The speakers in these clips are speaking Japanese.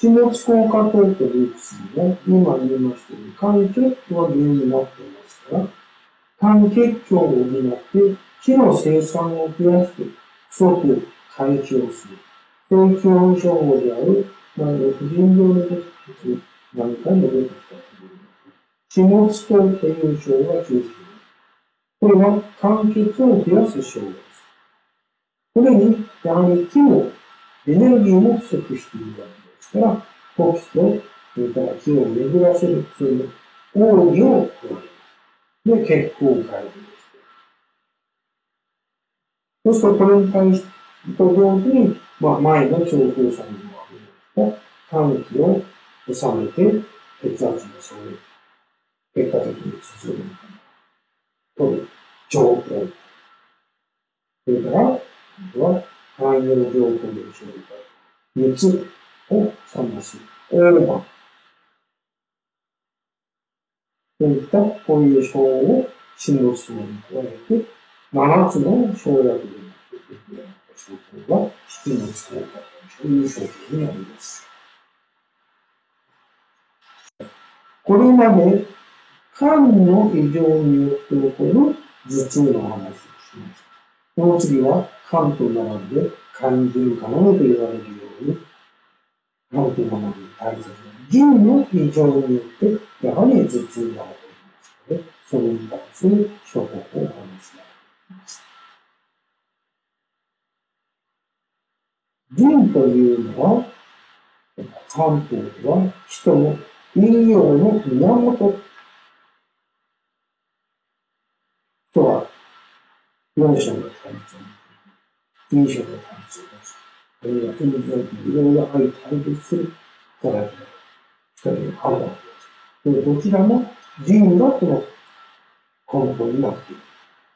気持ち効果糖という薬は、今言いましたように、肝血は原因になっていますから、肝血胸を補って気の生産を増やして、不足、解消する。そういう基本症法である、まあ、婦人病の時何回も出てきたと思います。気持ち糖という症が中心これは肝血を増やす症です。これに、やはり気のエネルギーも不足しているわけですから、呼気と、それから気を巡らせる、そういう奥義を加える。で、血行を改善して。そうすると、これに対して、と同時に、まあ、前の調教者にもありました、短気を収めて、血圧も下げる。結果的に進む。という状況。それから、今度は、肝陽病という症状。熱を冷ます。オーバー。といった、こういう症を心臓質問に加えて、7つの症薬でなっていくような症状が、七の使い方という症状になります。これまで、肝の異常によって起こる頭痛の話をしました。この次は、肝と並んで、肝腎要と言われるように、肝と並んで大切な。腎の異常によって、やはり頭痛が起こりますので、それに対する処方をお話しいます。腎というのは、漢方では人の陰陽の源とは、4章の体調、2章の体調です。あるいは、海にいろいろあり対立する働きが、二人があるわけです。で、どちらも人がこの根本になっている。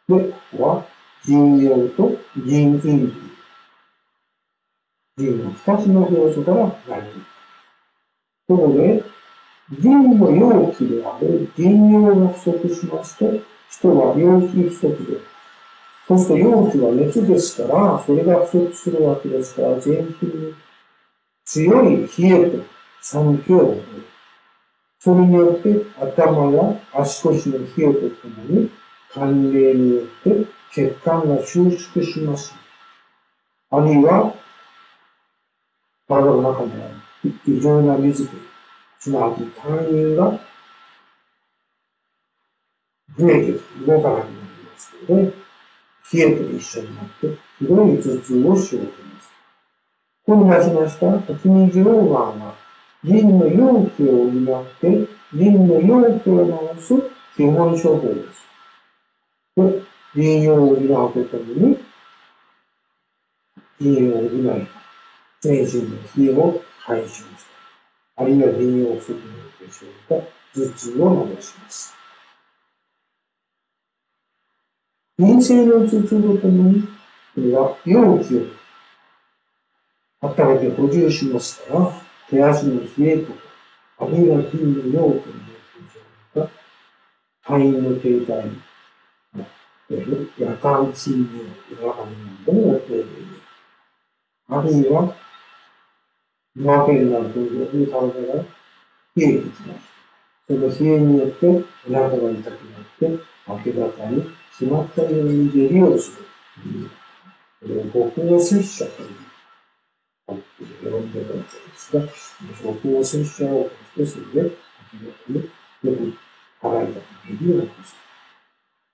で、ここは人用と人因という、人の二つの要素から成り立つ。ところで、人の容器である人用が不足しますと、人は容器不足で、そうすると容器は熱ですから、それが不足するわけですから、全身に強い冷えと寒気を覚える。それによって頭や足腰の冷えとともに、寒冷によって血管が収縮します。あるいは、体の中にある異常な水気、すなわち単位が増えて動かなくなりますので、冷えと一緒になって、ひどい頭痛を生じます。ここに出しました、蜂蜜溶岩は、腎の容器を補って、腎の容器を治す基本処方です。で、腎用を補うととに、腎を補い、全身の冷えを解消した。あるいは腎用不足によって生じた頭痛を治します。陰性の頭痛とともに、これは容器を温めて補充しますから、手足の冷えとか、あるいは筋の用という状況が、肺の停滞に、夜間睡眠、夜間なども起きる。あるいは、夜明けになると逆に体が冷えてきます。その冷えによってお腹が痛くなって、明け方に決まったように下痢をする。これを極王摂取という。呼ん。でるわけですが、極王摂取を起こして、それで、明らかによく払いだと下痢を起こす。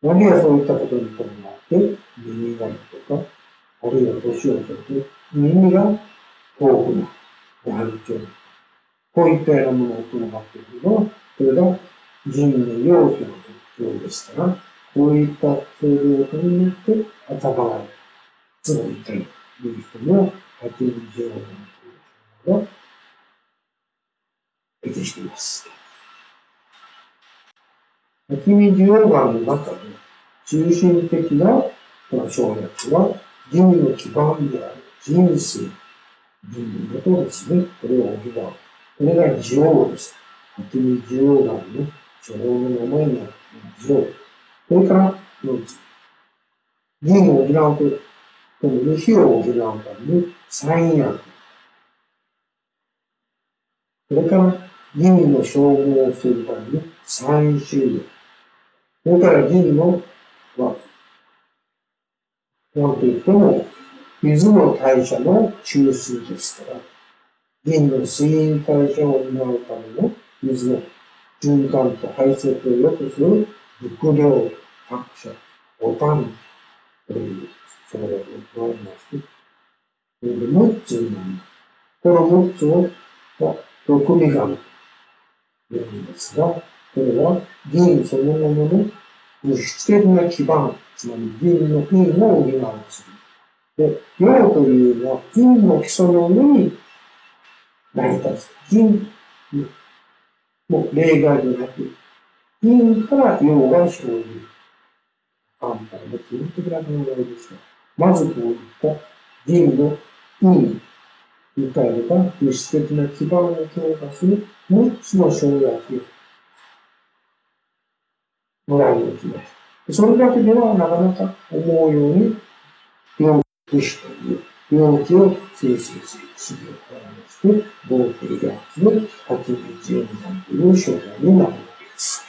何がそういったことに伴って、耳がりとか、あるいは年を取って、耳が遠くなる。難聴。こういったようなものを伴っているのは、これが人の容器の特徴ですから、こういった行動を取りにって頭がつぶいたいという人も、発人情報というのが出てきています。秋見需要がの中で中心的なこの省略は人の基盤である人生、人類のとですね。これを補う。これが需要です。秋見需要がの処方の名前になっている需要。これから、銀を補うと、ともに火を補うために、三薬。それから銀の消耗をするために三種類。それから銀のは、なんといっても、水の代謝の中枢ですから、銀の水銀代謝を担うための水の循環と排泄を良くする伏量、拍車、ボタンという省略を加えまして、それで6つになります。この6つを、六味丸と言うんですが、これは銀そのものの物質的な基盤、つまり銀の陰を補う薬。で、陽というのは陰の基礎の上に成り立つ。銀もう例外でなく、陰から陽が生じる。簡単で基本的な考えですが、まずこういった銀の陰に対れば物質的な基盤を強化する6つの省略をもらいに行きました。それだけではなかなか思うように病気死という病気を生成する薬をからまして、合計薬の8日4段という症状になります。